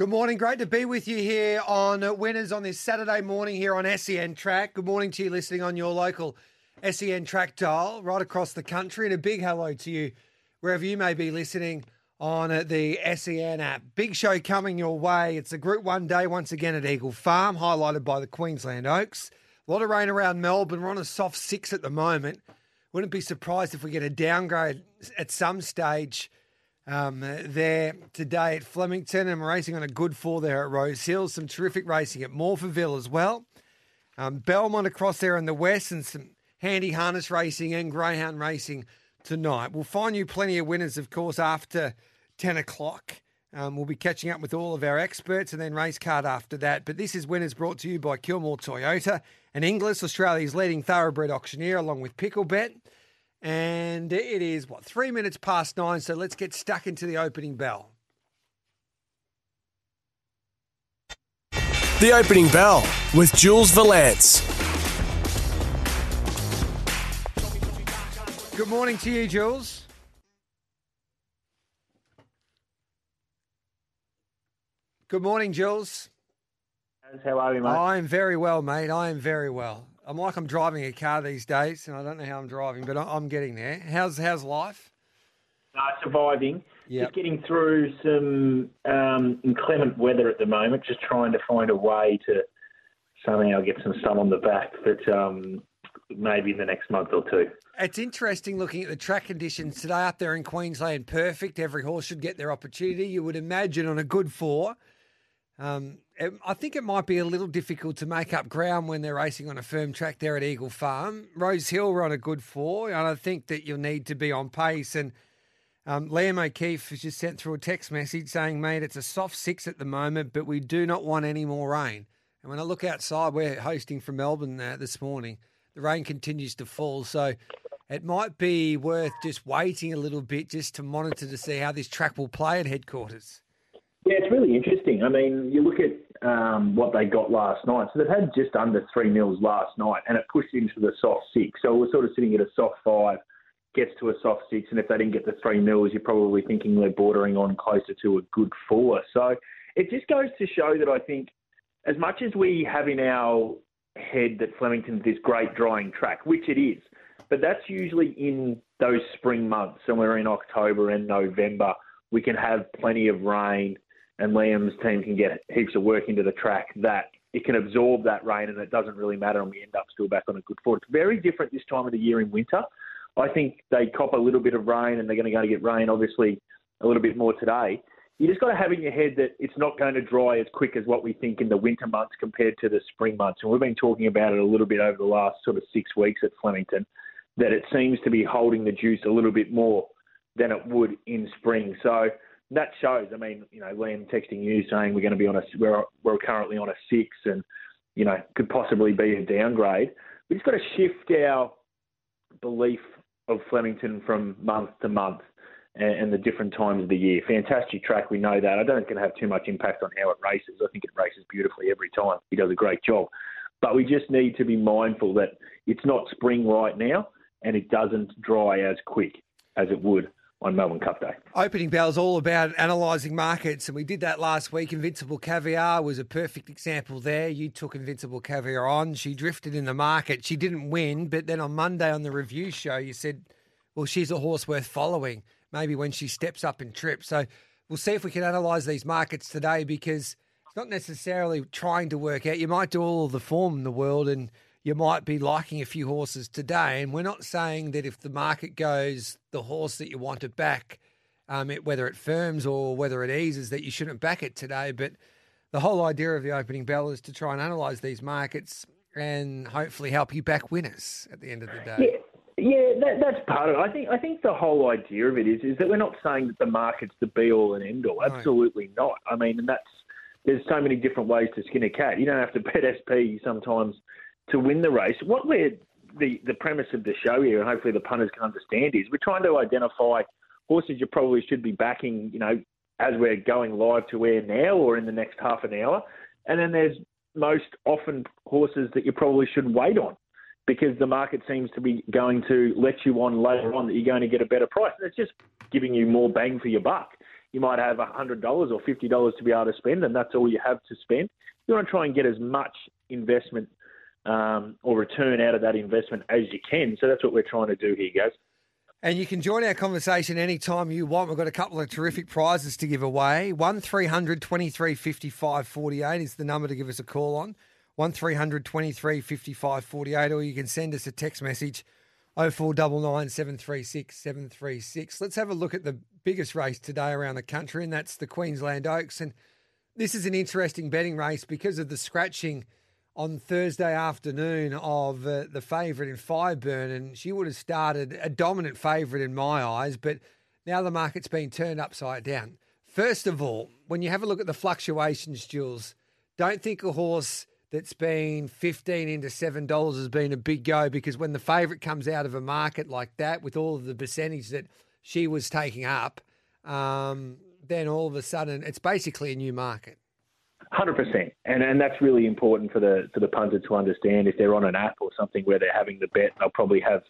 Good morning. Great to be with you here on Winners on this Saturday morning here on SEN Track. Good morning to you listening on your local SEN Track dial right across the country. And a big hello to you wherever you may be listening on the SEN app. Big show coming your way. It's a Group 1 day once again at Eagle Farm, highlighted by the Queensland Oaks. A lot of rain around Melbourne. We're on a soft six at the moment. Wouldn't be surprised if we get a downgrade at some stage um, there today at Flemington. and racing on a good four there at Rose Hill. Some terrific racing at Morphettville as well. Um, Belmont across there in the west and some handy harness racing and greyhound racing tonight. We'll find you plenty of winners, of course, after 10 o'clock. Um, we'll be catching up with all of our experts and then race card after that. But this is winners brought to you by Kilmore Toyota and Inglis, Australia's leading thoroughbred auctioneer, along with Picklebet. And it is, what, three minutes past nine. So let's get stuck into the opening bell. The opening bell with Jules Valance. Good morning to you, Jules. Good morning, Jules. How are you, mate? I'm very well, mate. I am very well. I'm like I'm driving a car these days, and I don't know how I'm driving, but I'm getting there. How's how's life? Uh, surviving. Yep. Just getting through some um, inclement weather at the moment. Just trying to find a way to somehow get some sun on the back, but um, maybe in the next month or two. It's interesting looking at the track conditions today up there in Queensland. Perfect. Every horse should get their opportunity. You would imagine on a good four. Um, I think it might be a little difficult to make up ground when they're racing on a firm track there at Eagle Farm. Rose Hill were on a good four, and I think that you'll need to be on pace. And um, Liam O'Keefe has just sent through a text message saying, mate, it's a soft six at the moment, but we do not want any more rain. And when I look outside, we're hosting from Melbourne uh, this morning. The rain continues to fall. So it might be worth just waiting a little bit just to monitor to see how this track will play at headquarters. Yeah, it's really interesting. I mean, you look at um, what they got last night. So they've had just under three mils last night, and it pushed into the soft six. So we're sort of sitting at a soft five, gets to a soft six, and if they didn't get the three mils, you're probably thinking they're bordering on closer to a good four. So it just goes to show that I think, as much as we have in our head that Flemington's this great drying track, which it is, but that's usually in those spring months, somewhere in October and November. We can have plenty of rain and Liam's team can get heaps of work into the track that it can absorb that rain and it doesn't really matter and we end up still back on a good foot. It's very different this time of the year in winter. I think they cop a little bit of rain and they're going to go to get rain obviously a little bit more today. You just got to have in your head that it's not going to dry as quick as what we think in the winter months compared to the spring months. And we've been talking about it a little bit over the last sort of six weeks at Flemington, that it seems to be holding the juice a little bit more than it would in spring. So that shows. I mean, you know, Liam texting you saying we're going to be on a we're we're currently on a six, and you know could possibly be a downgrade. We just got to shift our belief of Flemington from month to month and, and the different times of the year. Fantastic track, we know that. I don't think it's going to have too much impact on how it races. I think it races beautifully every time. He does a great job, but we just need to be mindful that it's not spring right now, and it doesn't dry as quick as it would on Melbourne Cup Day. Opening bell is all about analysing markets, and we did that last week. Invincible Caviar was a perfect example there. You took Invincible Caviar on. She drifted in the market. She didn't win, but then on Monday on the review show, you said, well, she's a horse worth following, maybe when she steps up and trips. So we'll see if we can analyse these markets today because it's not necessarily trying to work out. You might do all of the form in the world and – you might be liking a few horses today. And we're not saying that if the market goes the horse that you want to back, um, it, whether it firms or whether it eases, that you shouldn't back it today. But the whole idea of the opening bell is to try and analyse these markets and hopefully help you back winners at the end of the day. Yeah. Yeah, that, that's part of it. I think I think the whole idea of it is is that we're not saying that the market's the be all and end all. Absolutely not. I mean, and that's there's so many different ways to skin a cat. You don't have to bet SP sometimes to win the race. What we're the the premise of the show here, and hopefully the punters can understand, is we're trying to identify horses you probably should be backing. You know, as we're going live to air now or in the next half an hour, and then there's most often horses that you probably should wait on because the market seems to be going to let you on later on that you're going to get a better price. And it's just giving you more bang for your buck. You might have $100 or $50 to be able to spend, and that's all you have to spend. You want to try and get as much investment um, or return out of that investment as you can. So that's what we're trying to do here, guys. And you can join our conversation anytime you want. We've got a couple of terrific prizes to give away. 1 300 23 55 48 is the number to give us a call on. 1300 23 55 48, or you can send us a text message 0499 736 736. Let's have a look at the biggest race today around the country, and that's the Queensland Oaks. And this is an interesting betting race because of the scratching on Thursday afternoon of uh, the favourite in Fireburn, and she would have started a dominant favourite in my eyes, but now the market's been turned upside down. First of all, when you have a look at the fluctuations, Jules, don't think a horse that's been 15 into $7 has been a big go because when the favourite comes out of a market like that with all of the percentage that she was taking up, um, then all of a sudden it's basically a new market. Hundred percent, and and that's really important for the for the punter to understand. If they're on an app or something where they're having the bet, they'll probably have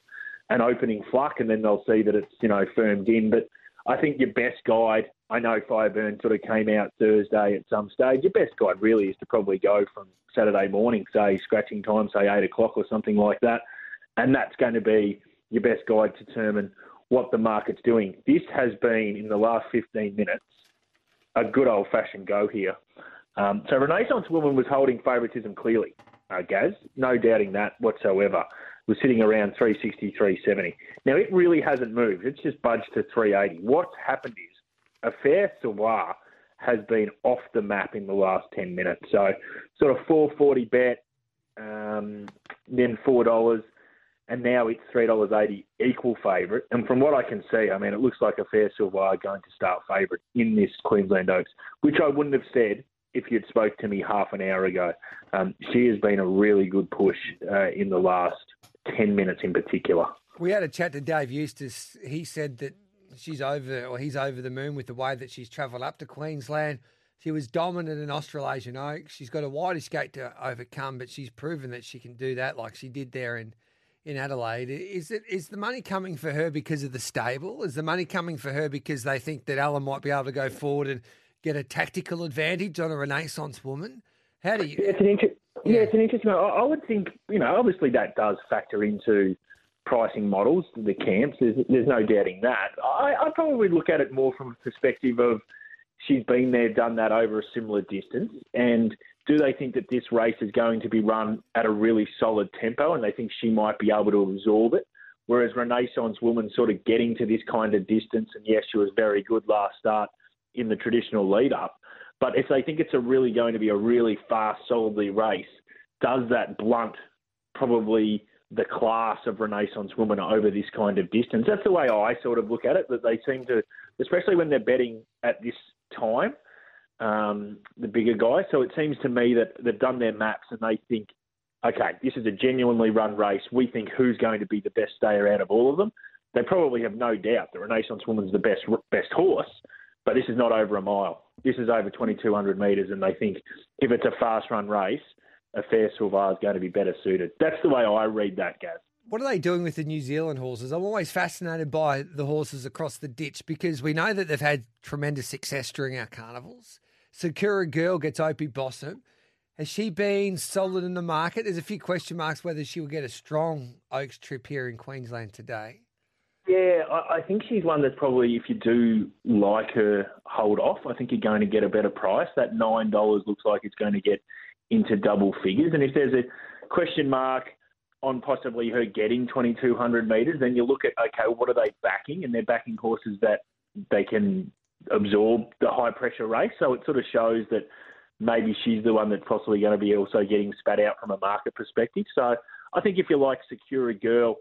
an opening fluck, and then they'll see that it's you know firmed in. But I think your best guide, I know Fireburn sort of came out Thursday at some stage. Your best guide really is to probably go from Saturday morning, say scratching time, say eight o'clock or something like that, and that's going to be your best guide to determine what the market's doing. This has been in the last 15 minutes a good old fashioned go here. Um, so Renaissance Woman was holding favouritism clearly, uh, Gaz, no doubting that whatsoever. Was sitting around 360, 370. Now it really hasn't moved. It's just budged to 380. What's happened is Affaire Savoie has been off the map in the last 10 minutes. So sort of 440 bet, um, then $4, and now it's $3.80 equal favourite. And from what I can see, I mean, it looks like Affaire Savoie going to start favourite in this Queensland Oaks, which I wouldn't have said if you'd spoke to me half an hour ago. Um, she has been a really good push uh, in the last 10 minutes in particular. We had a chat to Dave Eustace. He said that she's over, or he's over the moon with the way that she's travelled up to Queensland. She was dominant in Australasian Oaks. She's got a wide escape to overcome, but she's proven that she can do that, like she did there in in Adelaide. Is it is the money coming for her because of the stable? Is the money coming for her because they think that Alan might be able to go forward and get a tactical advantage on a Renaissance woman? How do you? Yeah, it's an inter- yeah. yeah, it's an interesting. I, I would think you know, obviously that does factor into pricing models, the camps. There's, there's no doubting that. I, I probably look at it more from a perspective of she's been there, done that over a similar distance, and do they think that this race is going to be run at a really solid tempo, and they think she might be able to absorb it? Whereas Renaissance Woman sort of getting to this kind of distance, and yes, she was very good last start in the traditional lead up. But if they think it's a really going to be a really fast, solidly race, does that blunt probably the class of Renaissance Woman over this kind of distance? That's the way I sort of look at it. That they seem to, especially when they're betting at this time, um, the bigger guy. So it seems to me that they've done their maps and they think, okay, this is a genuinely run race. We think who's going to be the best stayer out of all of them. They probably have no doubt the Renaissance woman's the best best horse. But this is not over a mile. This is over 2,200 metres, and they think if it's a fast run race, Affaire Savoie is going to be better suited. That's the way I read that, Gaz. What are they doing with the New Zealand horses? I'm always fascinated by the horses across the ditch because we know that they've had tremendous success during our carnivals. Sakura Girl gets Opie Bosson. Has she been solid in the market? There's a few question marks whether she will get a strong Oaks trip here in Queensland today. Yeah, I, think she's one that's probably, if you do like her, hold off. I think you're going to get a better price. That nine dollars looks like it's going to get into double figures. And if there's a question mark on possibly her getting 2,200 metres, then you look at okay, what are they backing? And they're backing horses that they can absorb the high pressure race. So it sort of shows that maybe she's the one that's possibly going to be also getting spat out from a market perspective. So I think if you like Sakura Girl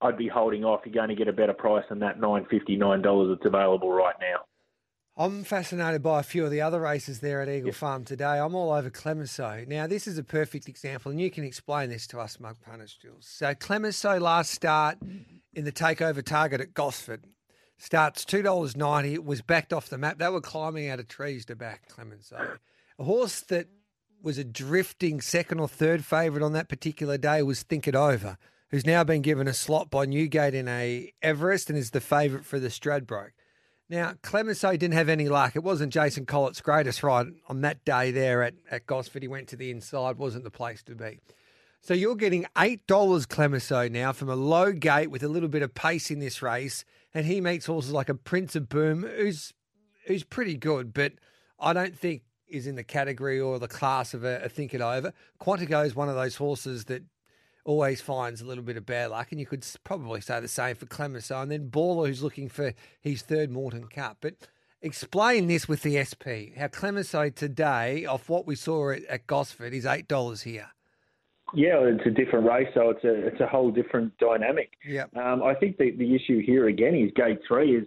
I'd be holding off. You're going to get a better price than that nine fifty nine dollars that's available right now. I'm fascinated by a few of the other races there at Eagle Farm today. I'm all over Clemenceau. Now, this is a perfect example, and you can explain this to us, Mug Punters, Jules. So, Clemenceau last start in the takeover target at Gosford starts $2.90. It was backed off the map. They were climbing out of trees to back Clemenceau. A horse that was a drifting second or third favourite on that particular day was Think It Over, who's now been given a slot by Newgate in a Everest and is the favourite for the Stradbroke. Now, Clemenceau didn't have any luck. It wasn't Jason Collett's greatest ride on that day there at, at Gosford. He went to the inside, wasn't the place to be. So you're getting $8 Clemenceau now from a low gate with a little bit of pace in this race. And he meets horses like a Prince of Boom, who's who's pretty good, but I don't think is in the category or the class of a, a Think It Over. Quantico is one of those horses that always finds a little bit of bad luck, and you could probably say the same for Clemenceau. And then Baller, who's looking for his third Moreton Cup. But explain this with the SP. How Clemenceau today, off what we saw at, at Gosford, is eight dollars here. Yeah, it's a different race, so it's a it's a whole different dynamic. Yeah. Um, I think the the issue here again is gate three is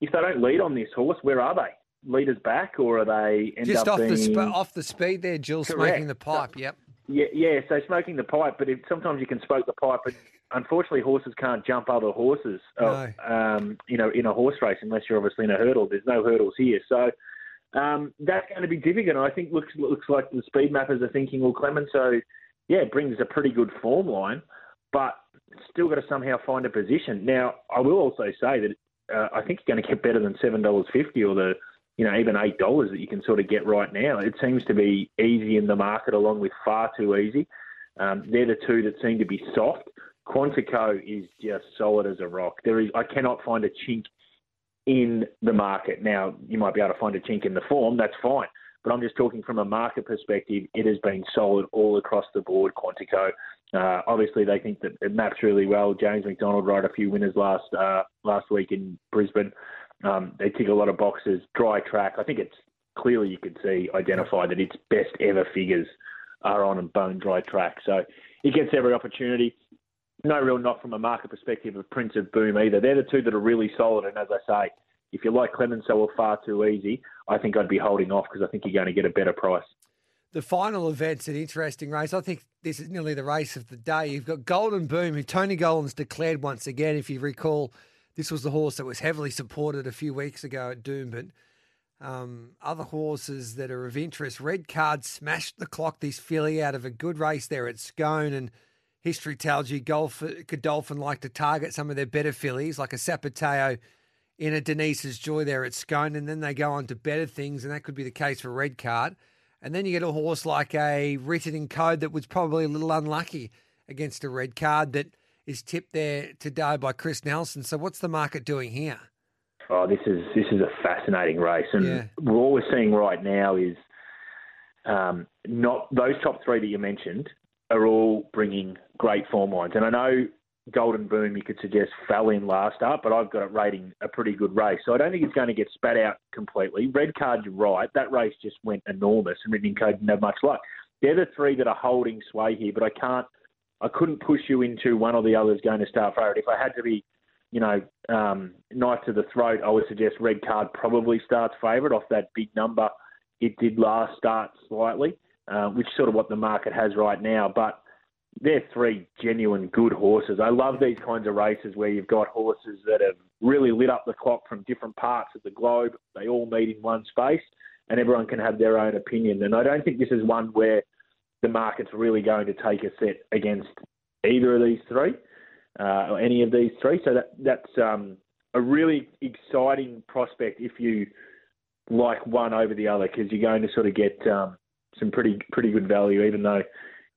if they don't lead on this horse, where are they? Leaders back, or are they end just up off being... the sp- off the speed there, Jill Correct. smoking the pipe. Yep. Yeah, yeah. So smoking the pipe, but it, sometimes you can smoke the pipe, but unfortunately, horses can't jump other horses. uh, um, you know, in a horse race, unless you're obviously in a hurdle. There's no hurdles here, so um, that's going to be difficult. I think looks looks like the speed mappers are thinking, well, Clemenceau, yeah, brings a pretty good form line, but still got to somehow find a position. Now, I will also say that uh, I think you're going to get better than seven dollars fifty or the you know, even eight dollars that you can sort of get right now. It seems to be easy in the market, along with far too easy. Um, they're the two that seem to be soft. Quantico is just solid as a rock. There is, I cannot find a chink in the market. Now, you might be able to find a chink in the form. That's fine. But I'm just talking from a market perspective. It has been solid all across the board. Quantico. Uh, obviously, they think that it maps really well. James McDonald rode a few winners last uh, last week in Brisbane. Um, they tick a lot of boxes. Dry track. I think it's clearly you can see identify that its best ever figures are on a bone dry track. So it gets every opportunity. No real knock from a market perspective of Prince of Boom either. They're the two that are really solid. And as I say, if you like Clemenceau or far too easy, I think I'd be holding off because I think you're going to get a better price. The final event's an interesting race. I think this is nearly the race of the day. You've got Golden Boom, who Tony Gollan's declared once again. If you recall, this was the horse that was heavily supported a few weeks ago at Doomben. Um, other horses that are of interest. Red Card smashed the clock this filly out of a good race there at Scone, and history tells you Golf, Godolphin like to target some of their better fillies, like a Sapateo in a Denise's Joy there at Scone, and then they go on to better things, and that could be the case for Red Card. And then you get a horse like a Written in Code that was probably a little unlucky against a red card that is tipped there today by Chris Nelson. So what's the market doing here? Oh, this is this is a fascinating race, and Yeah. all we're seeing right now is um, not those top three that you mentioned are all bringing great form lines. And I know Golden Boom, you could suggest fell in last up, but I've got it rating a pretty good race, so I don't think it's going to get spat out completely. Red card, you're right. That race just went enormous, and Ridden Code didn't have much luck. They're the three that are holding sway here, but I can't. I couldn't push you into one or the other is going to start favourite. If I had to be, you know, um, knife to the throat, I would suggest Red Card probably starts favourite off that big number it did last start slightly, uh, which is sort of what the market has right now. But they're three genuine good horses. I love these kinds of races where you've got horses that have really lit up the clock from different parts of the globe. They all meet in one space, and everyone can have their own opinion. And I don't think this is one where the market's really going to take a set against either of these three uh, or any of these three. So that that's um, a really exciting prospect if you like one over the other because you're going to sort of get um, some pretty pretty good value, even though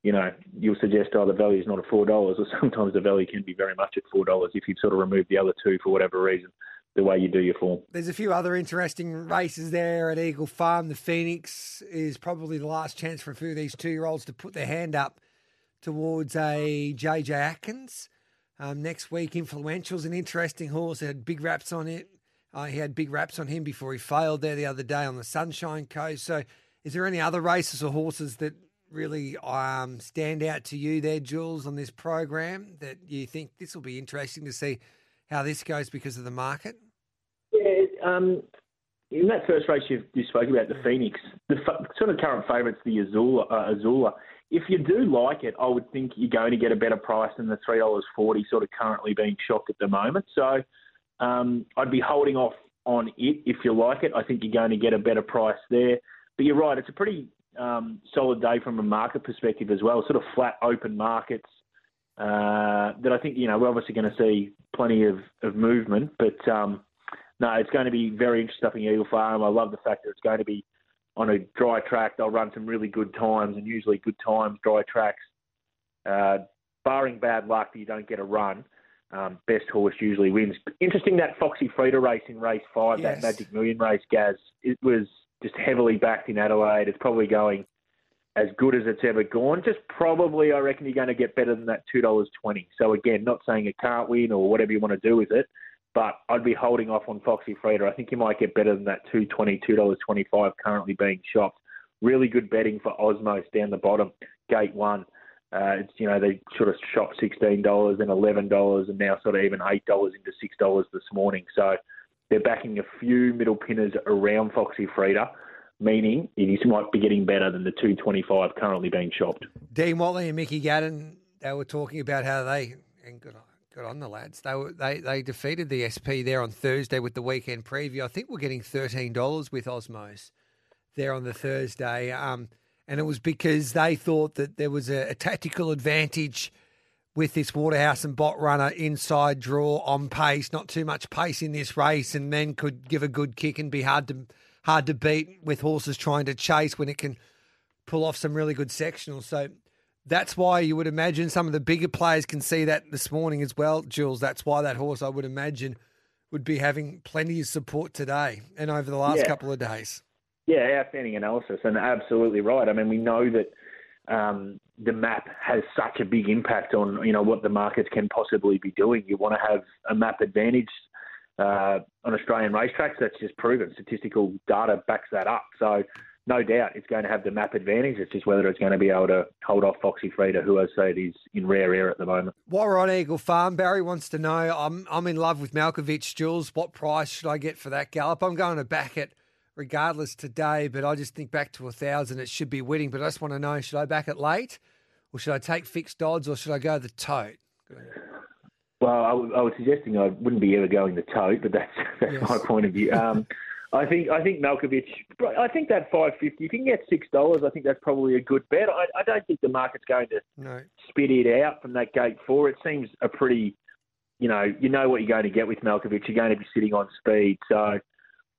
you know you'll suggest oh the value is not at four dollars, or sometimes the value can be very much at four dollars if you sort of remove the other two for whatever reason. The way you do your form. There's a few other interesting races there at Eagle Farm. The Phoenix is probably the last chance for a few of these two year olds to put their hand up towards a JJ Atkins. Um, next week, Influential's an interesting horse. It had big raps on it. Uh, he had big raps on him before he failed there the other day on the Sunshine Coast. So, is there any other races or horses that really um, stand out to you there, Jules, on this program that you think this will be interesting to see how this goes because of the market? Um, in that first race you, you spoke about, the Phoenix, the f- sort of current favourites, the Azula, uh, Azula. If you do like it, I would think you're going to get a better price than the three dollars forty, sort of currently being shocked at the moment. So um, I'd be holding off on it if you like it. I think you're going to get a better price there. But you're right, it's a pretty um, solid day from a market perspective as well. Sort of flat, open markets uh, that I think you know we're obviously going to see plenty of, of movement. But um, no, it's going to be very interesting up in Eagle Farm. I love the fact that it's going to be on a dry track. They'll run some really good times, and usually good times, dry tracks. Uh, barring bad luck you don't get a run, um, best horse usually wins. Interesting that Foxy Frida race in race five, Yes. that Magic Million race, Gaz. It was just heavily backed in Adelaide. It's probably going as good as it's ever gone. Just probably, I reckon you're going to get better than that two dollars twenty. So again, not saying it can't win or whatever you want to do with it, but I'd be holding off on Foxy Frida. I think you might get better than that two twenty, two dollars twenty five currently being shopped. Really good betting for Osmos down the bottom, gate one. Uh, it's you know they sort of shot sixteen dollars and eleven dollars and now sort of even eight dollars into six dollars this morning. So they're backing a few middle pinners around Foxy Frida, meaning it is might be getting better than the two twenty five currently being shopped. Dean Watley and Mickey Gadden, they were talking about how they and good good on the lads. They were they they defeated the SP there on Thursday with the weekend preview. I think we're getting thirteen dollars with Osmos there on the Thursday, um, and it was because they thought that there was a, a tactical advantage with this Waterhouse and Bott runner inside draw on pace, not too much pace in this race, and then could give a good kick and be hard to hard to beat with horses trying to chase when it can pull off some really good sectionals. So that's why you would imagine some of the bigger players can see that this morning as well, Jules. That's why that horse, I would imagine, would be having plenty of support today and over the last Yeah. couple of days. Yeah, outstanding analysis, and absolutely right. I mean, we know that um, the map has such a big impact on you know what the markets can possibly be doing. You want to have a map advantage uh, on Australian racetracks. That's just proven. Statistical data backs that up. So. No doubt it's going to have the map advantage. It's just whether it's going to be able to hold off Foxy Frida, who I say is in rare air at the moment. While we're on Eagle Farm, Barry wants to know I'm I'm in love with Malkovich, Jules. What price should I get for that gallop? I'm going to back it regardless today, but I just think back to a thousand it should be winning. But I just want to know should I back it late or should I take fixed odds or should I go the tote? Well, I, w- I was suggesting I wouldn't be ever going the tote, but that's that's Yes. my point of view. Um, I think I think Malkovich. I think that five fifty. If you can get six dollars, I think that's probably a good bet. I, I don't think the market's going to No. spit it out from that gate four. It seems a pretty, you know, you know what you're going to get with Malkovich. You're going to be sitting on speed, so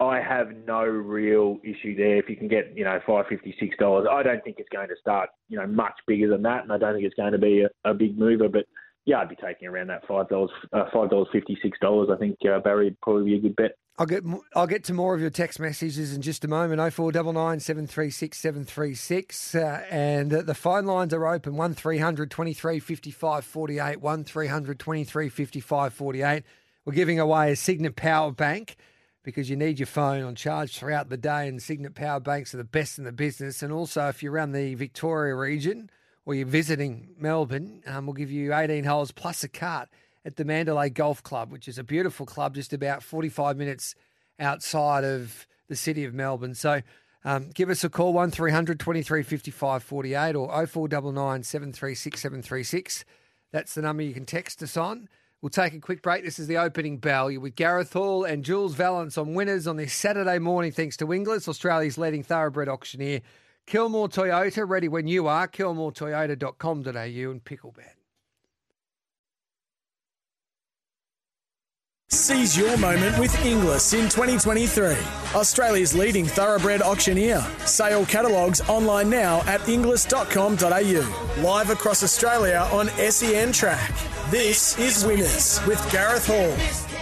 I have no real issue there. If you can get, you know, five fifty six dollars, I don't think it's going to start, you know, much bigger than that, and I don't think it's going to be a, a big mover. But yeah, I'd be taking around that five dollars, uh, five dollars fifty six dollars. I think uh, Barry would probably be a good bet. I'll get I'll get to more of your text messages in just a moment. Oh four double nine seven three six seven three six, uh, and the phone lines are open. One 23 55 48 One 23 55 48 We're giving away a Signet Power Bank because you need your phone on charge throughout the day, and Signet Power Banks are the best in the business. And also, if you're around the Victoria region or you're visiting Melbourne, um, we'll give you 18 holes plus a cart at the Mandalay Golf Club, which is a beautiful club just about 45 minutes outside of the city of Melbourne. So um, give us a call, 1300 23 55 48 or 0499 736 736. That's the number you can text us on. We'll take a quick break. This is the opening bell. You're with Gareth Hall and Jules Valance on winners on this Saturday morning, thanks to Inglis, Australia's leading thoroughbred auctioneer. Kilmore Toyota, ready when you are. KilmoreToyota.com.au and Picklebet. Seize your moment with Inglis in 2023. Australia's leading thoroughbred auctioneer. Sale catalogues online now at inglis.com.au. Live across Australia on SEN Track. This is Winners with Gareth Hall.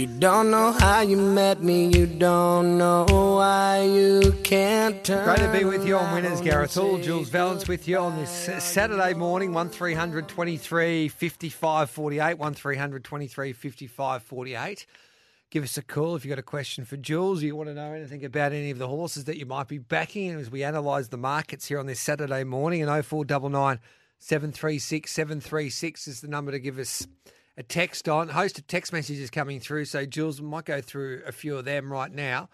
You don't know how you met me, you don't know why you can't turn. Great to be with you on Winners, Gareth Hall. Jules Valance with you on this Saturday morning, 1300 23 55 48. 1300 23 55 48. give us a call if you've got a question for Jules, or you want to know anything about any of the horses that you might be backing as we analyse the markets here on this Saturday morning. And 0499 736 736 is the number to give us a text on. A host of text messages coming through, so Jules might go through a few of them right now.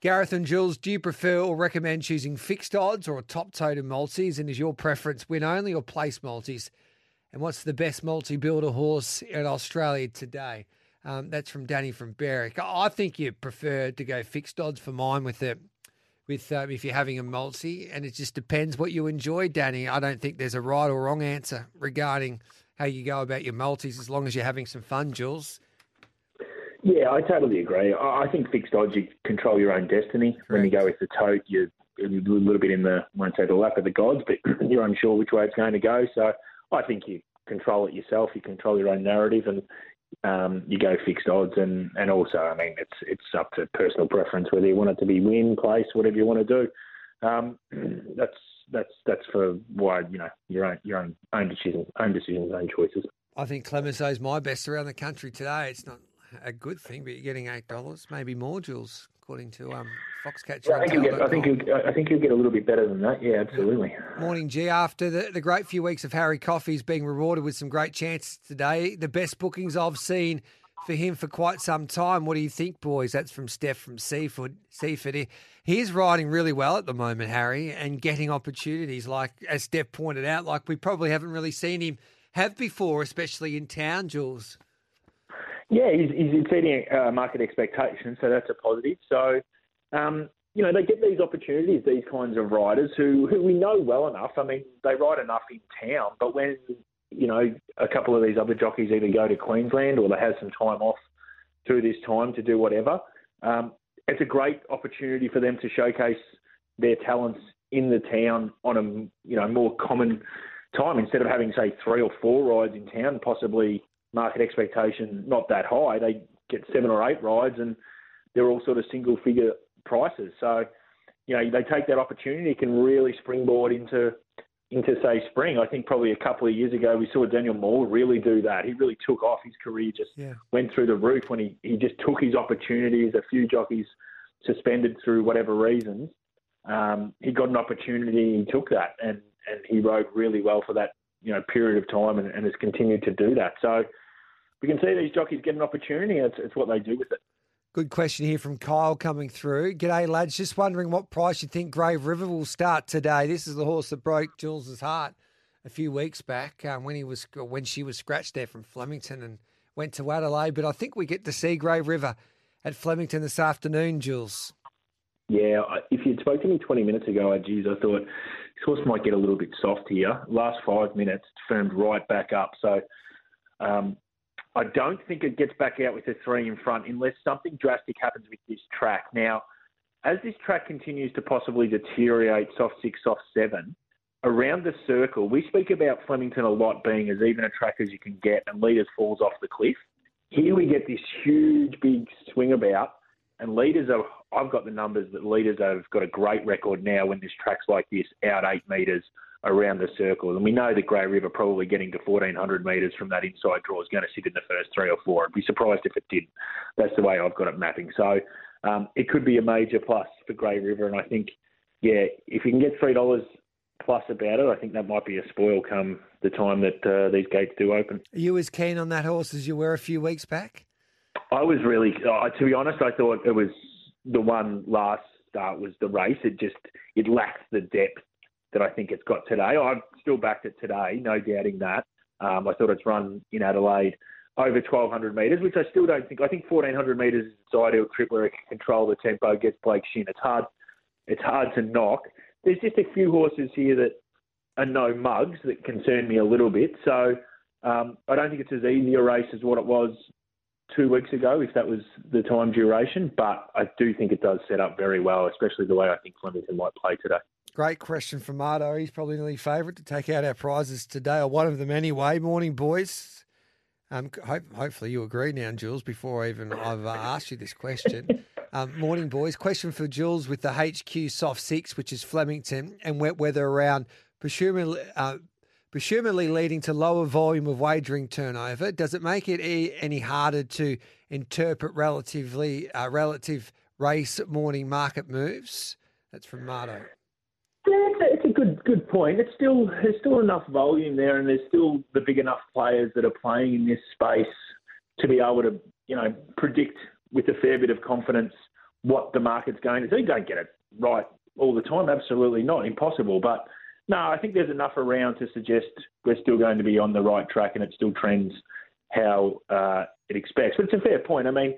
Gareth and Jules, do you prefer or recommend choosing fixed odds or top totem multis? And is your preference win only or place multis? And what's the best multi builder horse in Australia today? Um, that's from Danny from Berwick. I think you prefer to go fixed odds for mine with the with um, if you're having a multi, and it just depends what you enjoy, Danny. I don't think there's a right or wrong answer regarding how you go about your multis, as long as you're having some fun, Jules. Yeah, I totally agree. I think fixed odds, you control your own destiny. Correct. When you go with the tote, you're a little bit in the, I won't say the lap of the gods, but you're unsure which way it's going to go. So I think you control it yourself. You control your own narrative, and um, you go fixed odds. And, and also, I mean, it's it's up to personal preference whether you want it to be win, place, whatever you want to do. Um, that's that's that's for why you know your own your own own decisions, own decisions, own choices. I think Clemenceau's my best around the country today. It's not a good thing, but you're getting eight dollars, maybe more, Jules, according to um, Foxcatcher. Yeah, I, think you'll get, I think you'll, I think you'll get a little bit better than that. Yeah, absolutely. Morning, G. After the, the great few weeks of Harry Coffey's being rewarded with some great chances today, the best bookings I've seen for him for quite some time. What do you think, boys? That's from Steph from Seaford. Seaford. He is riding really well at the moment, Harry, and getting opportunities. Like as Steph pointed out, like we probably haven't really seen him have before, especially in town, Jules. Yeah, he's, he's exceeding uh, market expectations, so that's a positive. So, um, you know, they get these opportunities, these kinds of riders who, who we know well enough. I mean, they ride enough in town, but when, you know, a couple of these other jockeys either go to Queensland or they have some time off through this time to do whatever, um, it's a great opportunity for them to showcase their talents in the town on a, you know, more common time instead of having, say, three or four rides in town, possibly market expectation not that high. They get seven or eight rides, and they're all sort of single figure prices. So, you know, they take that opportunity, it can really springboard into into say spring. I think probably a couple of years ago we saw Daniel Moor really do that. He really took off. His career just yeah. went through the roof when he, he just took his opportunities. A few jockeys suspended through whatever reasons. Um, he got an opportunity. He took that, and and he rode really well for that you know period of time, and, and has continued to do that. So we can see these jockeys get an opportunity. It's, it's what they do with it. Good question here from Kyle coming through. G'day, lads. Just wondering what price you think Grey River will start today. This is the horse that broke Jules's heart a few weeks back um, when he was when she was scratched there from Flemington and went to Adelaide. But I think we get to see Grey River at Flemington this afternoon, Jules. Yeah, if you'd spoken to me 20 minutes ago, I geez, I thought this horse might get a little bit soft here. Last five minutes, it's firmed right back up. So um, I don't think it gets back out with the three in front unless something drastic happens with this track. Now, as this track continues to possibly deteriorate soft six, soft seven, around the circle, we speak about Flemington a lot being as even a track as you can get and leaders falls off the cliff. Here we get this huge big swing about and leaders are I've got the numbers that leaders have got a great record now when this track's like this, out eight metres around the circle. And we know that Grey River probably getting to 1,400 metres from that inside draw is going to sit in the first three or four. I'd be surprised if it did. That's the way I've got it mapping. So um, it could be a major plus for Grey River. And I think, yeah, if you can get $3 plus about it, I think that might be a spoil come the time that uh, these gates do open. Are you as keen on that horse as you were a few weeks back? I was really, uh, to be honest, I thought it was the one last start was the race. It just it lacks the depth that I think it's got today. I've still backed it today, no doubting that. Um, I thought it's run in Adelaide over 1,200 metres, which I still don't think. I think 1,400 metres is its ideal trip where it can control the tempo, gets Blake Shinn. It's hard. It's hard to knock. There's just a few horses here that are no mugs that concern me a little bit. So um, I don't think it's as easy a race as what it was two weeks ago, if that was the time duration. But I do think it does set up very well, especially the way I think Flemington might play today. Great question from Mardo. He's probably nearly favourite to take out our prizes today, or one of them anyway. Morning, boys. Um, hope, hopefully you agree now, Jules, before even I've uh, asked you this question. Um, morning, boys. Question for Jules with the HQ Soft Six, which is Flemington, and wet weather around presumably, uh, presumably leading to lower volume of wagering turnover. Does it make it any harder to interpret relatively uh, relative race morning market moves? That's from Marto. Good good point. It's still there's still enough volume there, and there's still the big enough players that are playing in this space to be able to you know predict with a fair bit of confidence what the market's going to do. You don't get it right all the time, absolutely not, impossible. But no, I think there's enough around to suggest we're still going to be on the right track, and it still trends how uh, it expects. But it's a fair point. I mean,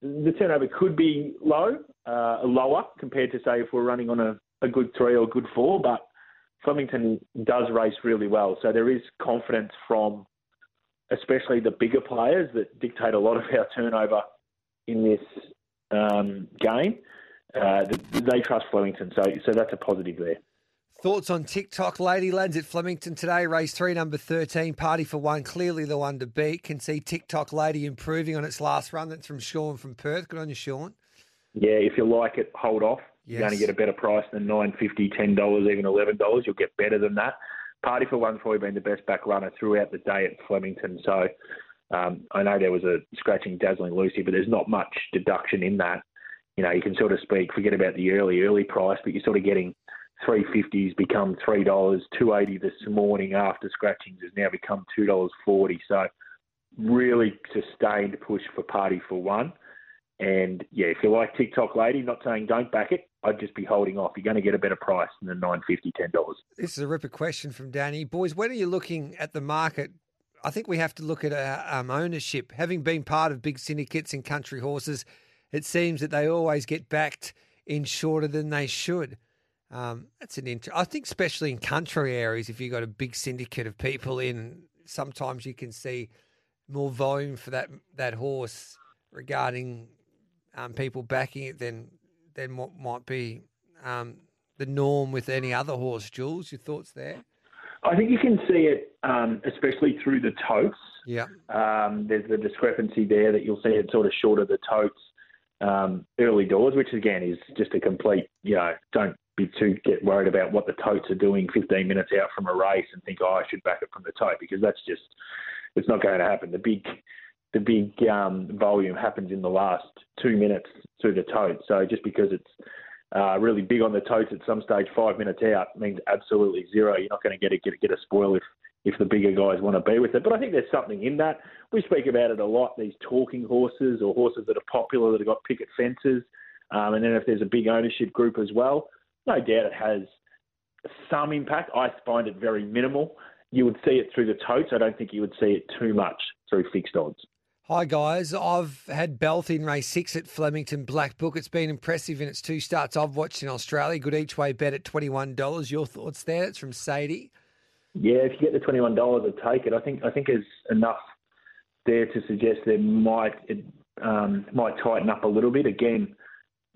the turnover could be low, uh, lower compared to say if we're running on a, a good three or good four, but Flemington does race really well, so there is confidence from especially the bigger players that dictate a lot of our turnover in this um, game. Uh, they trust Flemington, so so that's a positive there. Thoughts on TikTok, lady lads at Flemington today? Race three, number thirteen, party for one. Clearly the one to beat. Can see TikTok lady improving on its last run. That's from Sean from Perth. Good on you, Sean. Yeah, if you like it, hold off. Yes. You're going to get a better price than nine fifty, ten dollars, even eleven dollars. You'll get better than that. Party for One's probably been the best back runner throughout the day at Flemington. So um, I know there was a scratching Dazzling Lucy, but there's not much deduction in that. You know, you can sort of speak, forget about the early, early price, but you're sort of getting 350s become $3, 280 this morning after scratchings has now become $2.40. So really sustained push for Party for One. And yeah, if you like TikTok lady, not saying don't back it, I'd just be holding off. You're going to get a better price than the nine fifty, ten dollars. This is a ripper question from Danny. Boys, when are you looking at the market? I think we have to look at our um, ownership. Having been part of big syndicates and country horses, it seems that they always get backed in shorter than they should. Um, that's an int- I think, especially in country areas, if you've got a big syndicate of people in, sometimes you can see more volume for that that horse regarding um, people backing it than than what might be um, the norm with any other horse. Jules, your thoughts there? I think you can see it, um, especially through the totes. Yeah. Um, there's the discrepancy there that you'll see it sort of short of the totes um, early doors, which again is just a complete, you know, don't be too get worried about what the totes are doing 15 minutes out from a race and think, oh, I should back it from the tote because that's just it's not going to happen. The big the big um, volume happens in the last two minutes through the tote. So just because it's uh, really big on the totes at some stage, five minutes out means absolutely zero. You're not going to get a, get, get a spoil if if the bigger guys want to be with it. But I think there's something in that. We speak about it a lot. These talking horses or horses that are popular that have got picket fences, um, and then if there's a big ownership group as well, no doubt it has some impact. I find it very minimal. You would see it through the totes. I don't think you would see it too much through fixed odds. Hi guys, I've had Belt in race six at Flemington Black Book. It's been impressive in its two starts I've watched in Australia. Good each way bet at twenty one dollars. Your thoughts there? It's from Sadie. Yeah, if you get the twenty one dollars, I'd take it. I think I think there's enough there to suggest there might it um, might tighten up a little bit. Again,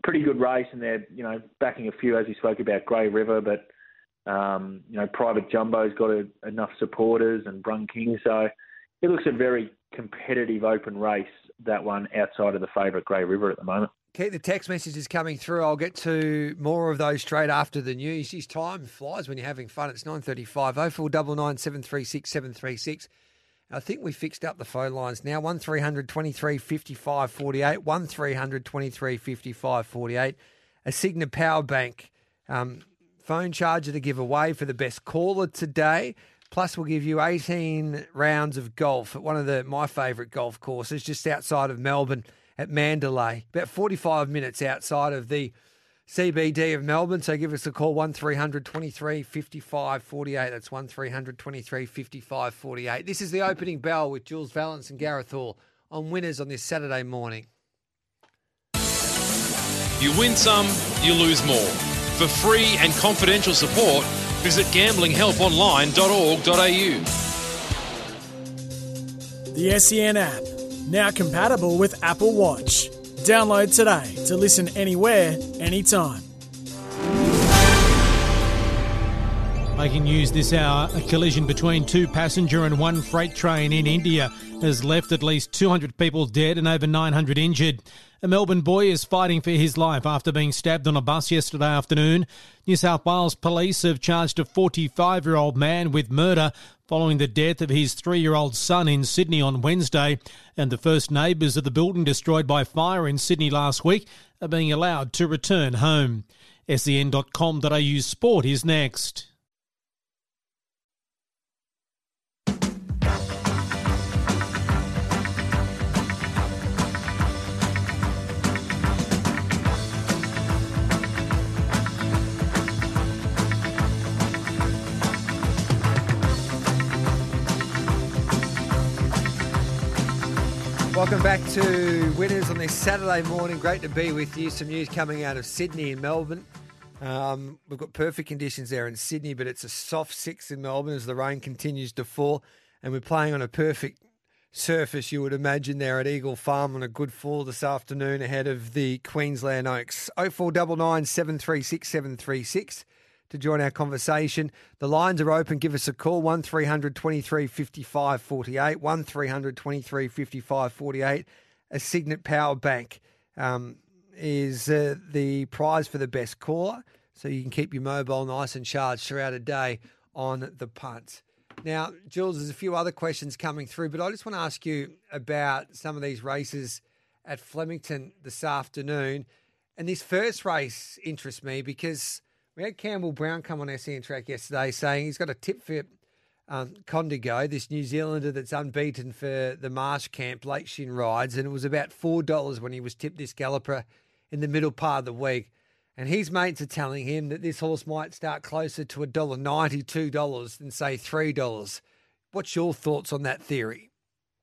pretty good race, and they're you know backing a few as we spoke about Grey River, but um, you know Private Jumbo's got a, enough supporters and Brun King, so it looks a very competitive open race. That one outside of the favourite Grey River at the moment. Keep the text messages coming through. I'll get to more of those straight after the news. His time flies when you're having fun. It's 9.35. 0499 736 736. I think we fixed up the phone lines now. 1300 23 55 48. 1300 23 55 48. A Signa Power Bank um, phone charger to give away for the best caller today. Plus, we'll give you 18 rounds of golf at one of the my favourite golf courses just outside of Melbourne at Mandalay, about 45 minutes outside of the CBD of Melbourne. So give us a call, 1300 23 55 48. That's 1300 23 55 48. This is the opening bell with Jules Valence and Gareth Hall on Winners on this Saturday morning. You win some, you lose more. For free and confidential support, visit gamblinghelponline.org.au. The SEN app, now compatible with Apple Watch. Download today to listen anywhere, anytime. Making news this hour, a collision between two passenger and one freight train in India has left at least 200 people dead and over 900 injured. A Melbourne boy is fighting for his life after being stabbed on a bus yesterday afternoon. New South Wales police have charged a 45 year old man with murder following the death of his three year old son in Sydney on Wednesday. And the first neighbours of the building destroyed by fire in Sydney last week are being allowed to return home. sen.com.au sport is next. Welcome back to Winners on this Saturday morning. Great to be with you. Some news coming out of Sydney and Melbourne. Um, we've got perfect conditions there in Sydney, but it's a soft six in Melbourne as the rain continues to fall. And we're playing on a perfect surface, you would imagine, there at Eagle Farm on a good fall this afternoon ahead of the Queensland Oaks. 0499 736 736 to join our conversation. The lines are open. Give us a call 1300 23 55 48. 1300 23 55 48. A Cygnett Power Bank um, is uh, the prize for the best caller. So you can keep your mobile nice and charged throughout a day on the punt. Now, Jules, there's a few other questions coming through, but I just want to ask you about some of these races at Flemington this afternoon. And this first race interests me because we had Campbell Brown come on SEN track yesterday saying he's got a tip for um, Condigo, this New Zealander that's unbeaten for the Marsh Camp Lake Shin rides, and it was about four dollars when he was tipped this galloper in the middle part of the week. And his mates are telling him that this horse might start closer to a dollar ninety, two dollars than say three dollars. What's your thoughts on that theory?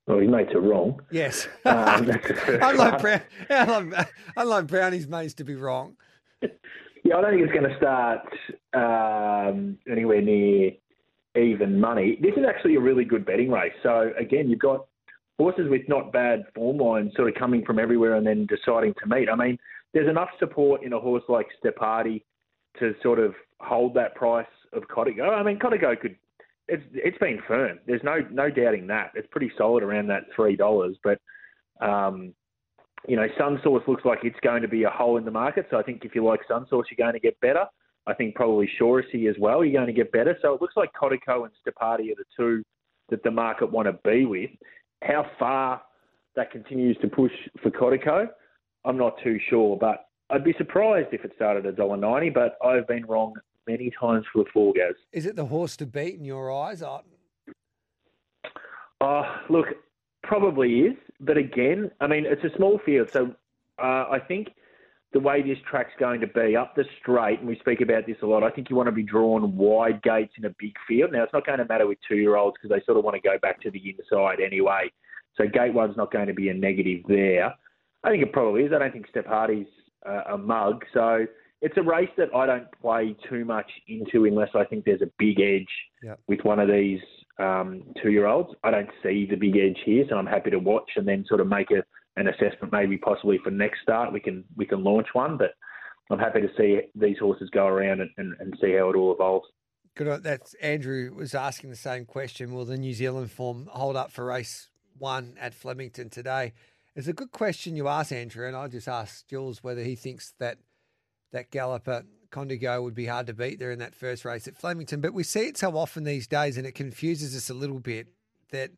Well, his mates are wrong. Yes, um, unlike, Brown, unlike, unlike Brownie's mates to be wrong. Yeah, I don't think it's going to start um, anywhere near even money. This is actually a really good betting race. So again, you've got horses with not bad form lines sort of coming from everywhere and then deciding to meet. I mean, there's enough support in a horse like Steparty to sort of hold that price of Codigo. I mean, Codigo could. It's it's been firm. There's no no doubting that. It's pretty solid around that three dollars. But um, you know, Sunsource looks like it's going to be a hole in the market. So I think if you like Sunsource, you're going to get better. I think probably Shaughnessy as well, you're going to get better. So it looks like Codico and Steparty are the two that the market want to be with. How far that continues to push for Codico, I'm not too sure. But I'd be surprised if it started at $1.90, but I've been wrong many times for the Forgas. Is it the horse to beat in your eyes? Oh, look, probably is. But again, I mean, it's a small field, so uh, I think the way this track's going to be up the straight, and we speak about this a lot. I think you want to be drawn wide gates in a big field. Now, it's not going to matter with two-year-olds because they sort of want to go back to the inside anyway. So gate one's not going to be a negative there. I think it probably is. I don't think Steparty's uh, a mug, so it's a race that I don't play too much into unless I think there's a big edge yep. with one of these um, two-year-olds. I don't see the big edge here, so I'm happy to watch and then sort of make a, an assessment maybe possibly for next start. We can we can launch one, but I'm happy to see these horses go around and, and, and see how it all evolves. Good. That's Andrew was asking the same question. Will the New Zealand form hold up for race one at Flemington today? It's a good question you ask, Andrew, and I just asked Jules whether he thinks that that galloper Condigo would be hard to beat there in that first race at Flemington. But we see it so often these days, and it confuses us a little bit that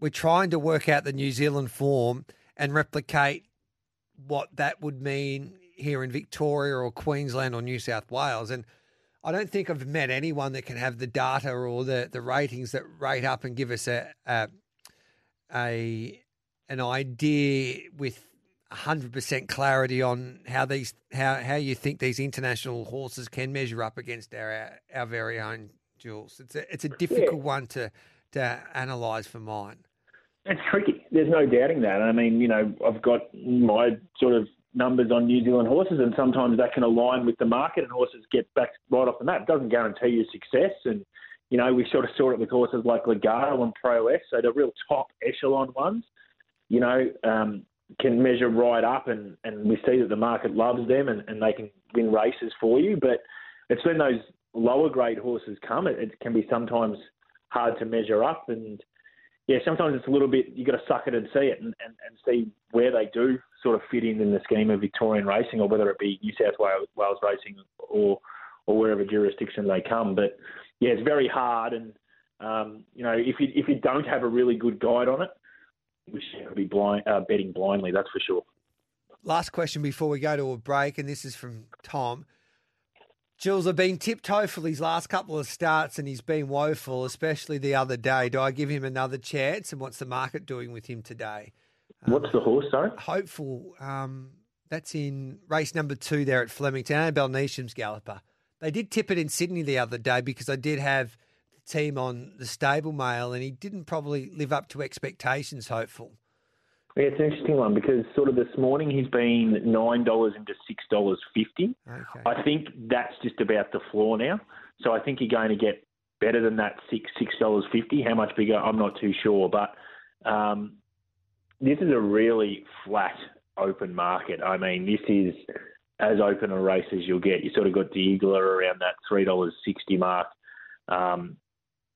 we're trying to work out the New Zealand form and replicate what that would mean here in Victoria or Queensland or New South Wales. And I don't think I've met anyone that can have the data or the, the ratings that rate up and give us a, a, a an idea with 100% clarity on how these how how you think these international horses can measure up against our our very own jewels. It's a it's a difficult yeah. one to to analyse for mine. It's tricky. There's no doubting that. I mean, you know, I've got my sort of numbers on New Zealand horses, and sometimes that can align with the market, and horses get back right off the map. It doesn't guarantee you success, and you know, we sort of saw it with horses like Legarto and Prowess, so the real top echelon ones. You know, um, can measure right up, and, and we see that the market loves them, and, and they can win races for you. But it's when those lower grade horses come, it, it can be sometimes hard to measure up. And yeah, sometimes it's a little bit, you've got to suck it and see it and, and, and see where they do sort of fit in in the scheme of Victorian racing or whether it be New South Wales, Wales racing or, or wherever jurisdiction they come. But yeah, it's very hard. And, um, you know, if you, if you don't have a really good guide on it, we should be blind, uh, betting blindly, that's for sure. Last question before we go to a break, and this is from Tom. Jules, I've been tiptoe for his last couple of starts and he's been woeful, especially the other day. Do I give him another chance? And what's the market doing with him today? Um, what's the horse, sorry? Hopeful. Um, that's in race number two there at Flemington. Annabel Neasham's galloper. They did tip it in Sydney the other day because I did have team on the stable mail and he didn't probably live up to expectations, hopeful. Yeah, it's an interesting one because sort of this morning he's been nine dollars into six dollars fifty. Okay. I think that's just about the floor now. So I think you're going to get better than that six six dollars fifty. How much bigger? I'm not too sure, but um, this is a really flat open market. I mean, this is as open a race as you'll get. You sort of got Diegler around that three dollars sixty mark. Um,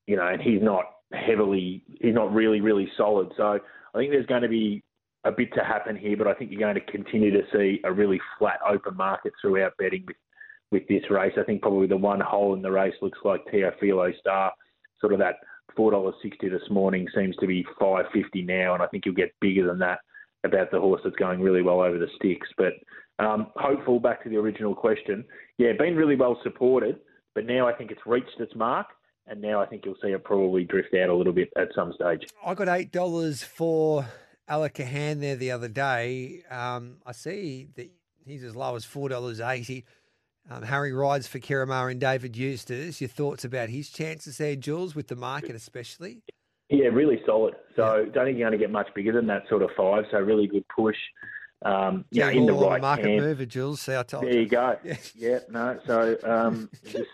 you know, and he's not heavily, he's not really, really solid. So I think there's going to be a bit to happen here, but I think you're going to continue to see a really flat open market throughout betting with, with this race. I think probably the one hole in the race looks like Teofilo Star, sort of that four dollars sixty this morning seems to be five fifty now, and I think you'll get bigger than that about the horse that's going really well over the sticks. But um, hopeful, back to the original question, yeah, been really well supported, but now I think it's reached its mark and now I think you'll see it probably drift out a little bit at some stage. I got eight dollars for Alakahan there the other day. Um, I see that he's as low as four dollars eighty. Um, Harry rides for Ciaron Maher and David Eustace. Your thoughts about his chances there, Jules, with the market especially? Yeah, really solid. So yeah. don't think you're going to get much bigger than that sort of five. So really good push. Um, yeah, in the right market hand. mover, Jules. See, I told there you. go. Yeah, yeah no. So um, just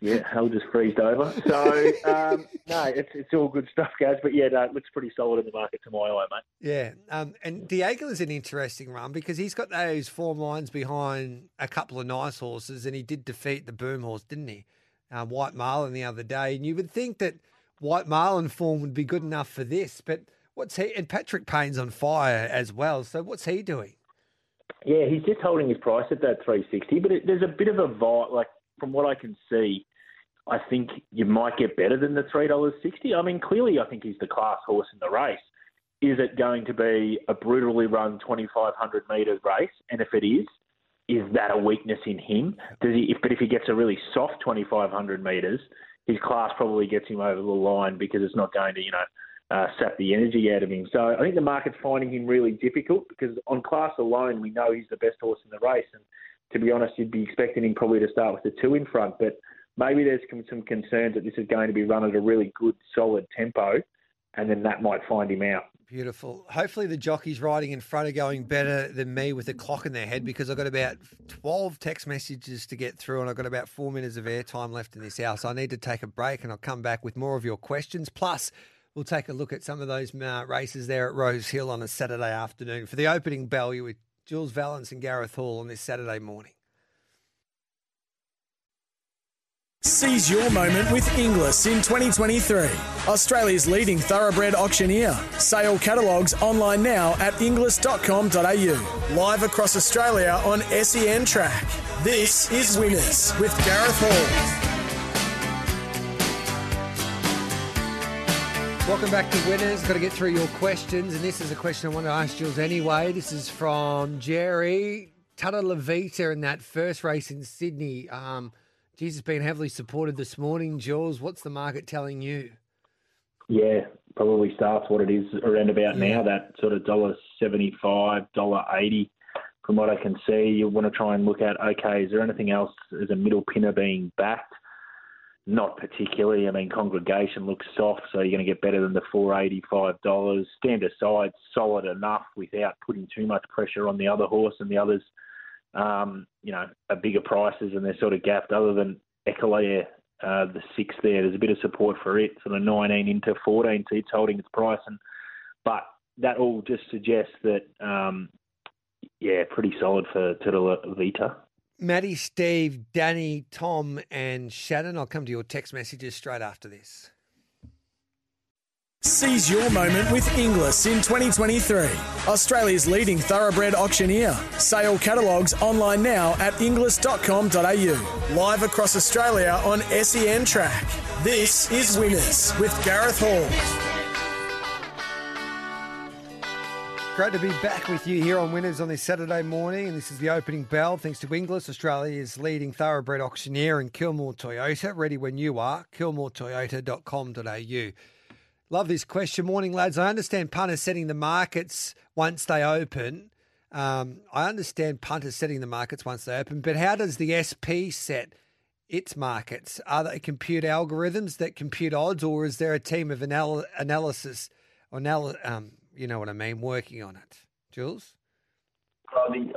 yeah, hell just freezed over. So um, no, it's it's all good stuff, guys. But yeah, no, it looks pretty solid in the market to my eye, mate. Yeah, um, and Diego is an interesting run because he's got those form lines behind a couple of nice horses, and he did defeat the Boom horse, didn't he? Uh, White Marlin the other day, and you would think that White Marlin form would be good enough for this, but what's he? And Patrick Payne's on fire as well. So what's he doing? Yeah, he's just holding his price at that 360, but it, there's a bit of a vibe, like from what I can see I think you might get better than the three dollars sixty. I mean, clearly, I think he's the class horse in the race. Is it going to be a brutally run twenty five hundred metre race? And if it is, is that a weakness in him? Does he? If, but if he gets a really soft twenty five hundred metres, his class probably gets him over the line because it's not going to, you know. Uh, sap the energy out of him. So I think the market's finding him really difficult because on class alone, we know he's the best horse in the race. And to be honest, you'd be expecting him probably to start with the two in front. But maybe there's some concerns that this is going to be run at a really good, solid tempo, and then that might find him out. Beautiful. Hopefully, the jockeys riding in front are going better than me with a clock in their head because I've got about 12 text messages to get through and I've got about four minutes of airtime left in this hour. So I need to take a break and I'll come back with more of your questions. Plus, we'll take a look at some of those uh, races there at Rose Hill on a Saturday afternoon. For the opening bell, you with Jules Valence and Gareth Hall on this Saturday morning. Seize your moment with Inglis in 2023. Australia's leading thoroughbred auctioneer. Sale catalogues online now at inglis.com.au. Live across Australia on SEN Track. This is Winners with Gareth Hall. Welcome back to Winners. Got to get through your questions, and this is a question I want to ask Jules anyway. This is from Jerry Tata Levita in that first race in Sydney. Um, Jesus has been heavily supported this morning. Jules, what's the market telling you? Yeah, probably starts what it is around about yeah. now, that sort of dollar seventy five, dollar eighty. From what I can see, you want to try and look at okay, is there anything else as a middle pinner being backed? Not particularly. I mean, congregation looks soft, so you're going to get better than the four eighty five dollars. Stand aside, solid enough without putting too much pressure on the other horse and the others um, you know, are bigger prices and they're sort of gapped. Other than Eclair, uh, the six there, there's a bit of support for it, sort of 19 into 14, so it's holding its price. And but that all just suggests that, um, yeah, pretty solid for Titula Vita. Maddie, Steve, Danny, Tom, and Shannon. I'll come to your text messages straight after this. Seize your moment with Inglis in 2023. Australia's leading thoroughbred auctioneer. Sale catalogues online now at inglis.com.au. Live across Australia on SEN Track. This is Winners with Gareth Hall. Great to be back with you here on Winners on this Saturday morning, and this is the opening bell. Thanks to Inglis, Australia's leading thoroughbred auctioneer, and Kilmore Toyota. Ready when you are. KilmoreToyota.com.au. Love this question. Morning, lads. I understand punters setting the markets once they open. Um, I understand punters setting the markets once they open, but how does the SP set its markets? Are they computer algorithms that compute odds, or is there a team of anal- analysis, or anal- um, you know what I mean, working on it? Jules?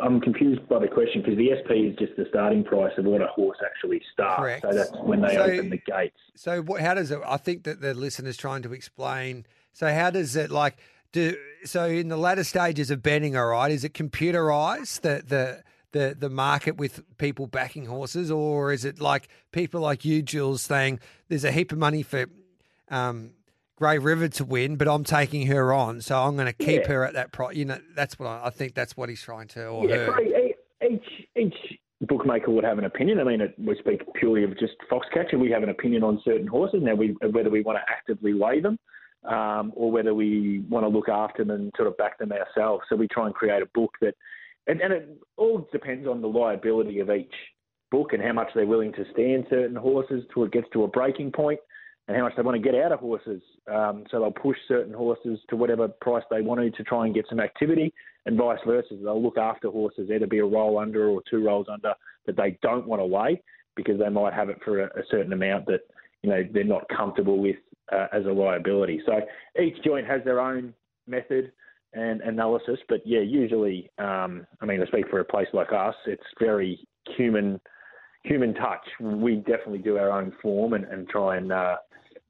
I'm confused by the question because the SP is just the starting price of what a horse actually starts. Correct. So that's when they So- open the gates. So what? How does it? I think that the listener's trying to explain. So how does it like do? So in the latter stages of betting, all right, is it computerized the the the the market with people backing horses, or is it like people like you, Jules, saying there's a heap of money for um, Grey River to win, but I'm taking her on, so I'm going to keep Yeah. her at that price. You know, that's what I, I think. That's what he's trying to. Or Yeah, her. Each each bookmaker would have an opinion. I mean, it, we speak purely of just Foxcatcher. We have an opinion on certain horses now. We whether we want to actively weigh them. Um, or whether we want to look after them and sort of back them ourselves. So we try and create a book that, and, and it all depends on the liability of each book and how much they're willing to stand certain horses till it gets to a breaking point and how much they want to get out of horses. Um, so they'll push certain horses to whatever price they want to to try and get some activity, and vice versa. They'll look after horses, either be a roll under or two rolls under that they don't want to weigh because they might have it for a, a certain amount that you know they're not comfortable with uh, as a liability. So each joint has their own method and analysis, but yeah, usually, um, I mean, to speak for a place like us, it's very human human touch. We definitely do our own form and, and try and uh,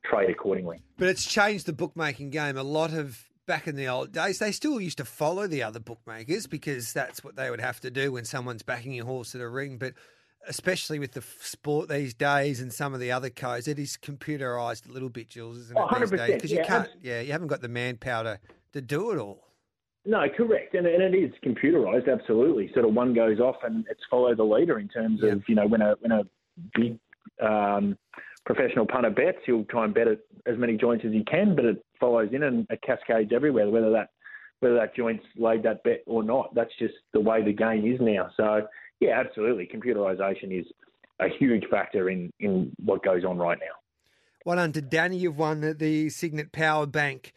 trade accordingly. But it's changed the bookmaking game. A lot of back in the old days, they still used to follow the other bookmakers because that's what they would have to do when someone's backing your horse at a ring. But especially with the f- sport these days and some of the other codes, it is computerized a little bit, Jules, isn't it? Oh, these days 100%, because you yeah, can't, yeah, you haven't got the manpower to, to do it all. No, correct, and, and it is computerized, absolutely. Sort of one goes off, and it's follow the leader in terms Yeah. of you know when a when a big um, professional punter bets, he'll try and bet as many joints as he can, but it follows in and it cascades everywhere. Whether that whether that joint's laid that bet or not, that's just the way the game is now. So yeah, absolutely, computerization is a huge factor in in what goes on right now. Well done to Danny. You've won the, the Cygnett Power Bank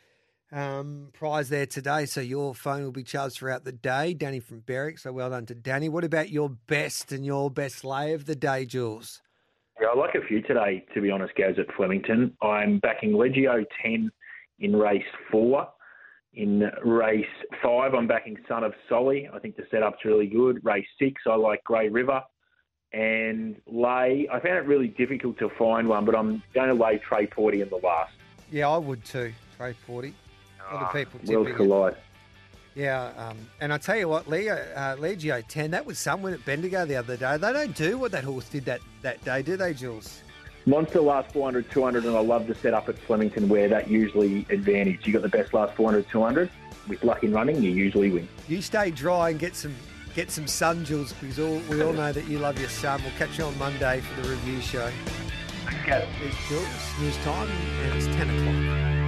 um, prize there today. So your phone will be charged throughout the day. Danny from Berwick. So well done to Danny. What about your best and your best lay of the day, Jules? Yeah, I like a few today, to be honest, Gaz, at Flemington. I'm backing Legio 10 in race four. In race five, I'm backing Son of Solly. I think the setup's really good. Race six, I like Grey River. And lay, I found it really difficult to find one, but I'm going to lay Trey Porty in the last. Yeah, I would too. Trade 40. Other ah, people Worlds tipping it. collide. Yeah, um, and I tell you what, Leo, uh, Legio 10, that was someone at Bendigo the other day. They don't do what that horse did that, that day, do they, Jules? Monster last 400, 200, and I love the setup at Flemington where that usually advantage. You got the best last 400, 200. With luck in running, you usually win. You stay dry and get some get some sun, Jules, because all, we all know that you love your sun. We'll catch you on Monday for the review show. Gaz. It's Jules, news time, and it's 10 o'clock.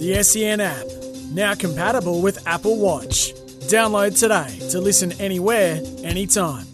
The SEN app, now compatible with Apple Watch. Download today to listen anywhere, anytime.